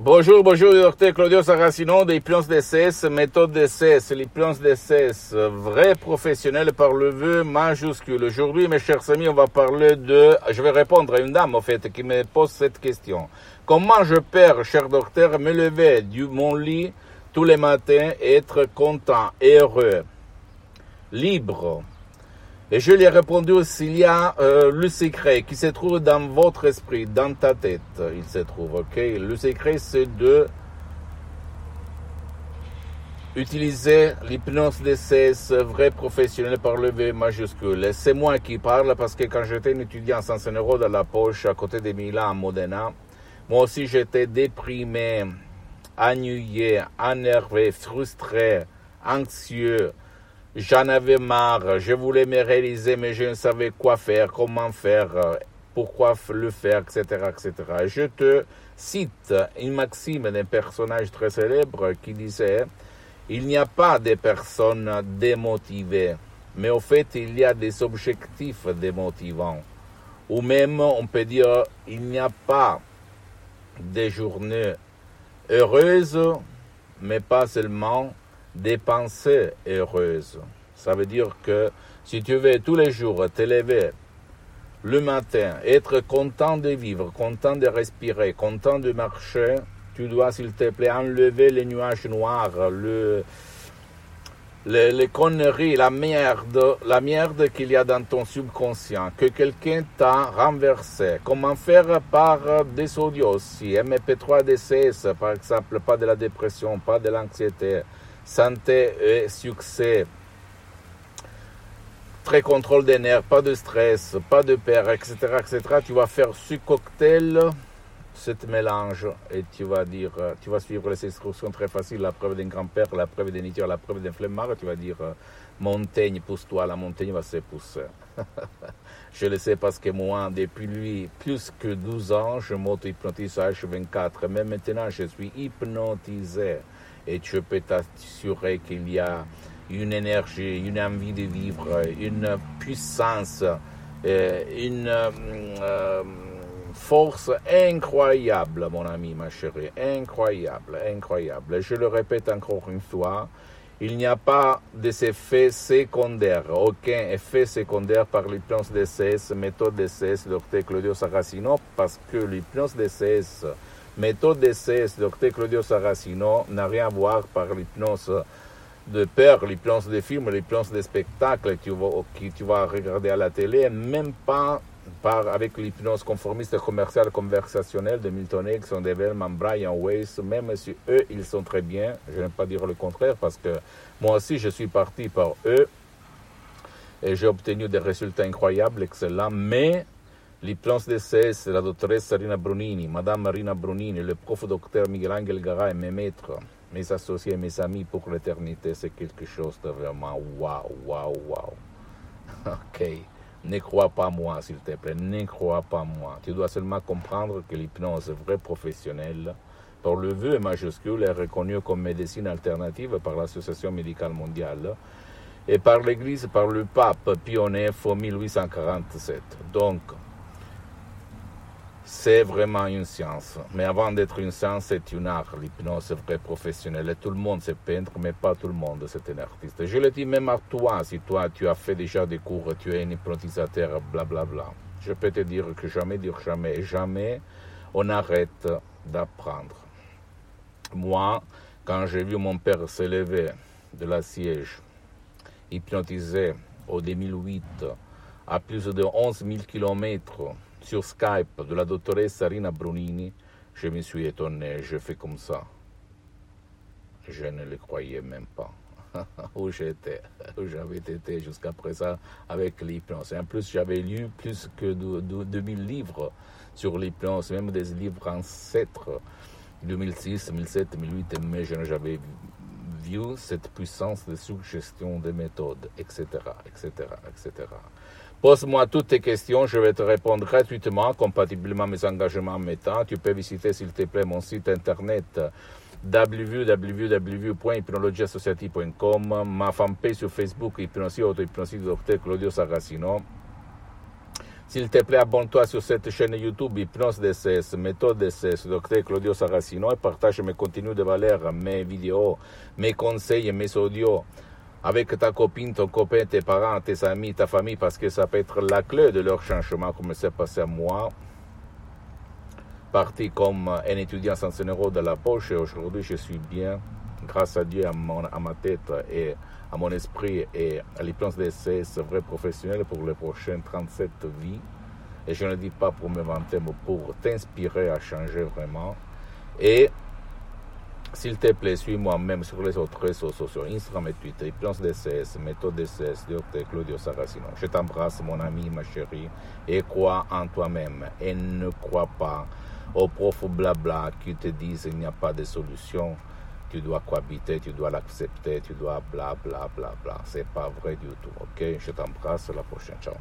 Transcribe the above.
Bonjour, bonjour, docteur Claudio Saracino d'hypnose DCS, méthode DCS, l'hypnose DCS, vrai professionnel par le vœu majuscule. Aujourd'hui, mes chers amis, on va parler de, je vais répondre à une dame, en fait, qui me pose cette question. Comment je perds, cher docteur, me lever du mon lit tous les matins et être content, heureux, libre, et je lui ai répondu s'il y a euh, le secret qui se trouve dans votre esprit, dans ta tête, il se trouve, ok? Le secret, c'est de utiliser l'hypnose DCS vrai professionnel par le V majuscule. C'est moi qui parle parce que quand j'étais un étudiant sans un euro dans la poche à côté de Milan, à Modena, moi aussi j'étais déprimé, ennuyé, énervé, frustré, anxieux, J'en avais marre, je voulais me réaliser, mais je ne savais quoi faire, comment faire, pourquoi le faire, etc., etc. Je te cite une maxime d'un personnage très célèbre qui disait Il n'y a pas de personnes démotivées, mais au fait, il y a des objectifs démotivants. Ou même, on peut dire Il n'y a pas des journées heureuses, mais pas seulement des pensées heureuses. Ça veut dire que si tu veux tous les jours te lever le matin, être content de vivre, content de respirer, content de marcher, tu dois, s'il te plaît, enlever les nuages noirs, le, les, conneries, la merde, la merde qu'il y a dans ton subconscient, que quelqu'un t'a renversé. Comment faire par des audios aussi, MP3 DCS, par exemple, pas de la dépression, pas de l'anxiété santé et succès. Très contrôle des nerfs, pas de stress, pas de peur, etc., etc. Tu vas faire ce cocktail, ce mélange, et tu vas dire, tu vas suivre les instructions très faciles, la preuve d'un grand-père, la preuve d'un niteur, la preuve d'un flemmard, tu vas dire, montagne, pousse-toi, la montagne va se pousser. je le sais parce que moi, depuis lui, plus que 12 ans, je m'auto-hypnotise à H24. Même maintenant, je suis hypnotisé et tu peux t'assurer qu'il y a une énergie, une envie de vivre, une puissance, euh, une euh, force incroyable, mon ami, ma chérie, incroyable, incroyable. Je le répète encore une fois, il n'y a pas d'effets secondaires, aucun effet secondaire par l'hypnose DCS, méthode DCS, docteur Claudio Saracino, parce que l'hypnose DCS méthode d'essai, docteur Claudio Saracino, n'a rien à voir par l'hypnose de peur, l'hypnose des films, l'hypnose des spectacles tu, que tu vas regarder à la télé, même pas par, avec l'hypnose conformiste commerciale conversationnelle de Milton Erickson, Develman, Brian Weiss, même si eux, ils sont très bien, je vais pas dire le contraire, parce que moi aussi, je suis parti par eux, et j'ai obtenu des résultats incroyables, excellents, mais L'hypnose c'est la doctoresse Rina Brunini, Madame Marina Brunini, le prof docteur Miguel Angel Garay, mes maîtres, mes associés, mes amis pour l'éternité, c'est quelque chose de vraiment waouh, waouh, waouh. Ok, ne crois pas moi, s'il te plaît, ne crois pas moi. Tu dois seulement comprendre que l'hypnose vraie professionnelle, par le vœu majuscule, est reconnue comme médecine alternative par l'Association médicale mondiale et par l'Église, par le pape IX en 1847. Donc, c'est vraiment une science. Mais avant d'être une science, c'est une art. L'hypnose est vrai professionnel. Tout le monde sait peindre, mais pas tout le monde c'est un artiste. Je le dis même à toi, si toi tu as fait déjà des cours, tu es un hypnotisateur, blablabla. Bla, bla. Je peux te dire que jamais dire jamais, jamais on arrête d'apprendre. Moi, quand j'ai vu mon père se lever de la siège, hypnotisé au 2008 à plus de 11 000 kilomètres sur Skype de la doctoresse Rina Brunini, je me suis étonné, je fais comme ça. Je ne le croyais même pas. où j'étais, où j'avais été jusqu'à présent avec l'hypnose. En plus, j'avais lu plus que 2000 livres sur l'hypnose, même des livres ancêtres, 2006, 2007, 2008, mais je n'ai jamais vu cette puissance de suggestion des méthodes, etc., etc., etc. Pose-moi toutes tes questions, je vais te répondre gratuitement, compatiblement à mes engagements en temps. Tu peux visiter, s'il te plaît, mon site internet www.hypnologieassociative.com, ma fanpage sur Facebook, Hypnosie Auto-Hypnosie Dr Claudio Saracino. S'il te plaît, abonne-toi sur cette chaîne YouTube Hypnose DCS, méthode DCS, docteur Claudio Saracino, et partage mes contenus de valeur, mes vidéos, mes conseils, mes audios avec ta copine, ton copain, tes parents, tes amis, ta famille, parce que ça peut être la clé de leur changement, comme c'est passé à moi. Parti comme un étudiant sans euros de la poche, et aujourd'hui je suis bien, grâce à Dieu, à, mon, à ma tête et à mon esprit et à l'hypnose d'essai, c'est vrai professionnel pour les prochaines 37 vies. Et je ne dis pas pour me vanter, mais pour t'inspirer à changer vraiment. Et s'il te plaît, suis-moi même sur les autres réseaux sociaux, Instagram et Twitter, Hypnose DCS, Méthode DCS, Dr. Claudio Saracino. Je t'embrasse, mon ami, ma chérie, et crois en toi-même. Et ne crois pas aux profs blabla qui te disent qu'il n'y a pas de solution tu dois cohabiter, tu dois l'accepter, tu dois bla bla bla bla. C'est pas vrai du tout, ok? Je t'embrasse, à la prochaine, ciao.